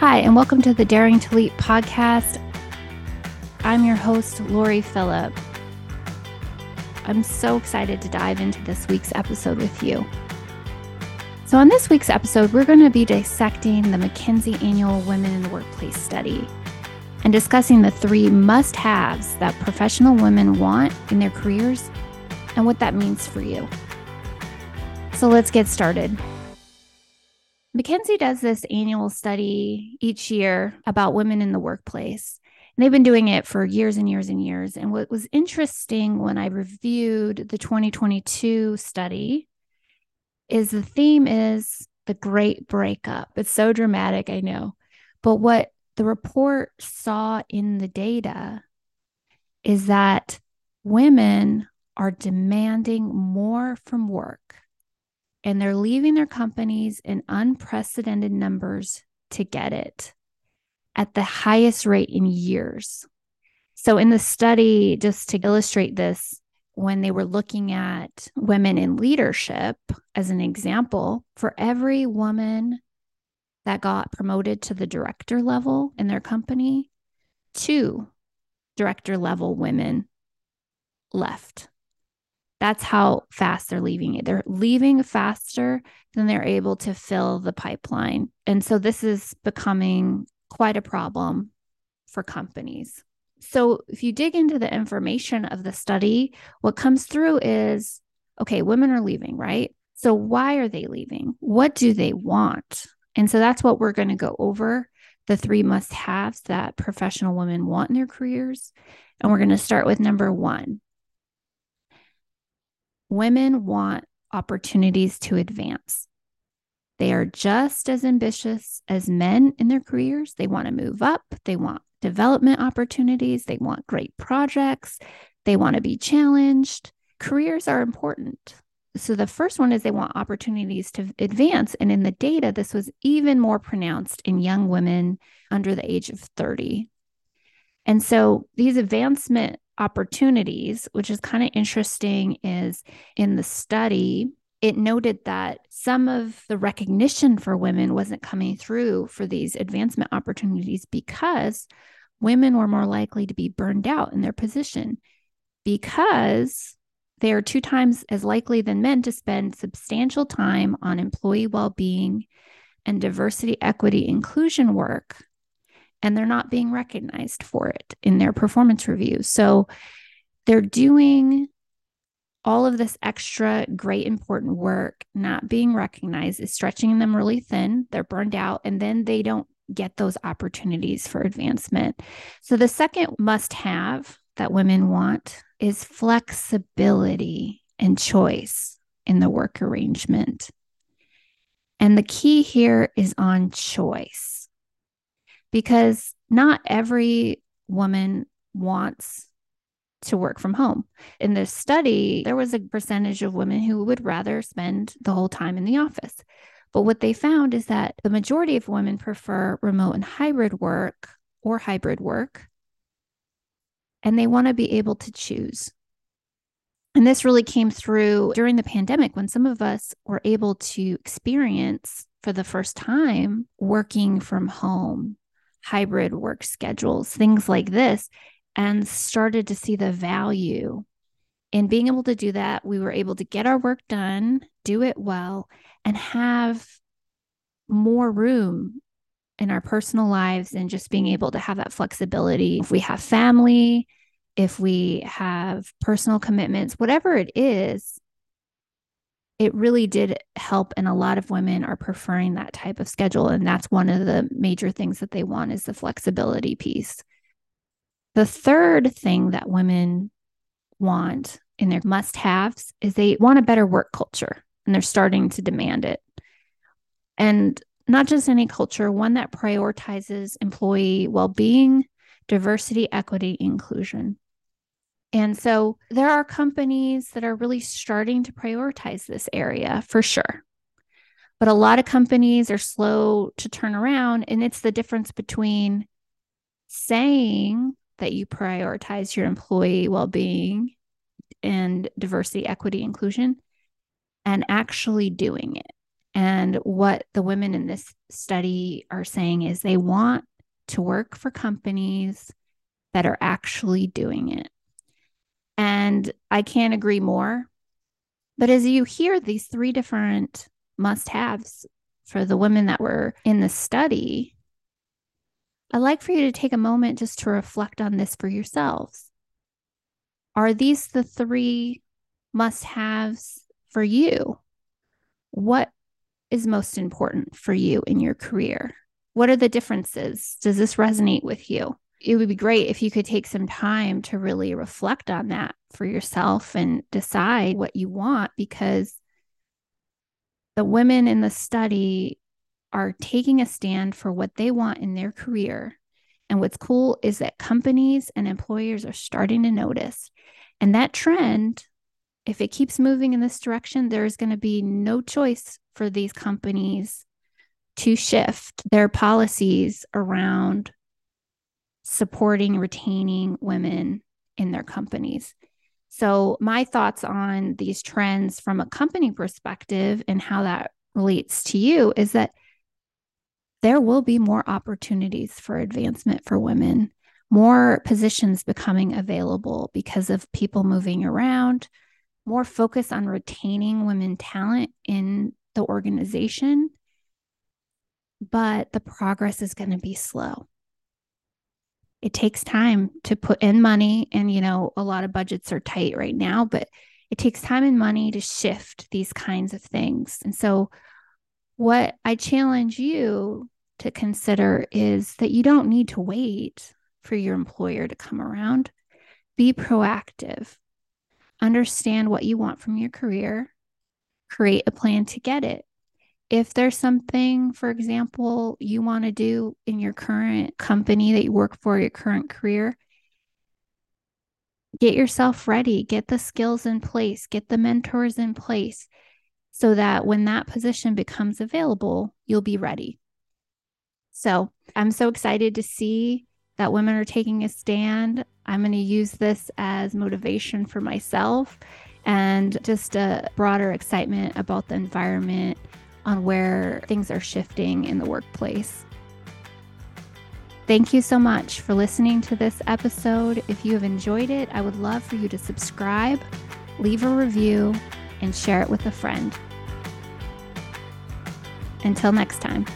Hi, and welcome to the Daring to Leap podcast. I'm your host, Loree Philip. I'm so excited to dive into this week's episode with you. So, on this week's episode, we're going to be dissecting the McKinsey Annual Women in the Workplace study and discussing the three must haves that professional women want in their careers and what that means for you. So, let's get started. McKinsey does this annual study each year about women in the workplace. And they've been doing it for years and years and years. And what was interesting when I reviewed the 2022 study is the theme is the great breakup. It's so dramatic, I know. But what the report saw in the data is that women are demanding more from work and they're leaving their companies in unprecedented numbers to get it at the highest rate in years. So, in the study, just to illustrate this, when they were looking at women in leadership as an example, for every woman that got promoted to the director level in their company, two director level women left. That's how fast they're leaving it. They're leaving faster than they're able to fill the pipeline. And so this is becoming quite a problem for companies. So if you dig into the information of the study, what comes through is okay, women are leaving, right? So why are they leaving? What do they want? And so that's what we're going to go over the three must haves that professional women want in their careers. And we're going to start with number one women want opportunities to advance. They are just as ambitious as men in their careers. They want to move up, they want development opportunities, they want great projects, they want to be challenged. Careers are important. So, the first one is they want opportunities to advance. And in the data, this was even more pronounced in young women under the age of 30. And so, these advancement opportunities, which is kind of interesting, is in the study, it noted that some of the recognition for women wasn't coming through for these advancement opportunities because women were more likely to be burned out in their position because they are two times as likely than men to spend substantial time on employee well being and diversity, equity, inclusion work and they're not being recognized for it in their performance reviews. So they're doing all of this extra great important work not being recognized is stretching them really thin. They're burned out and then they don't get those opportunities for advancement. So the second must have that women want is flexibility and choice in the work arrangement. And the key here is on choice because not every woman wants to work from home. In this study, there was a percentage of women who would rather spend the whole time in the office. But what they found is that the majority of women prefer remote and hybrid work or hybrid work, and they want to be able to choose. And this really came through during the pandemic when some of us were able to experience for the first time working from home hybrid work schedules, things like this, and started to see the value in being able to do that. We were able to get our work done, do it well, and have more room in our personal lives and just being able to have that flexibility. If we have family, if we have personal commitments, whatever it is, it really did help and a lot of women are preferring that type of schedule and that's one of the major things that they want is the flexibility piece. The third thing that women want in their must haves is they want a better work culture and they're starting to demand it. And not just any culture one that prioritizes employee well-being diversity equity inclusion and so there are companies that are really starting to prioritize this area for sure. But a lot of companies are slow to turn around. And it's the difference between saying that you prioritize your employee well being and diversity, equity, inclusion, and actually doing it. And what the women in this study are saying is they want to work for companies that are actually doing it. And I can't agree more. But as you hear these three different must haves for the women that were in the study, I'd like for you to take a moment just to reflect on this for yourselves. Are these the three must haves for you? What is most important for you in your career? What are the differences? Does this resonate with you? It would be great if you could take some time to really reflect on that for yourself and decide what you want because the women in the study are taking a stand for what they want in their career. And what's cool is that companies and employers are starting to notice. And that trend, if it keeps moving in this direction, there's going to be no choice for these companies to shift their policies around supporting retaining women in their companies. So, my thoughts on these trends from a company perspective and how that relates to you is that there will be more opportunities for advancement for women, more positions becoming available because of people moving around, more focus on retaining women talent in the organization. But the progress is going to be slow. It takes time to put in money, and you know, a lot of budgets are tight right now, but it takes time and money to shift these kinds of things. And so, what I challenge you to consider is that you don't need to wait for your employer to come around. Be proactive. Understand what you want from your career. Create a plan to get it. If there's something, for example, you want to do in your current company that you work for, your current career, get yourself ready, get the skills in place, get the mentors in place so that when that position becomes available, you'll be ready. So I'm so excited to see that women are taking a stand. I'm going to use this as motivation for myself and just a broader excitement about the environment on where things are shifting in the workplace. Thank you so much for listening to this episode. If you have enjoyed it, I would love for you to subscribe, leave a review, and share it with a friend. Until next time.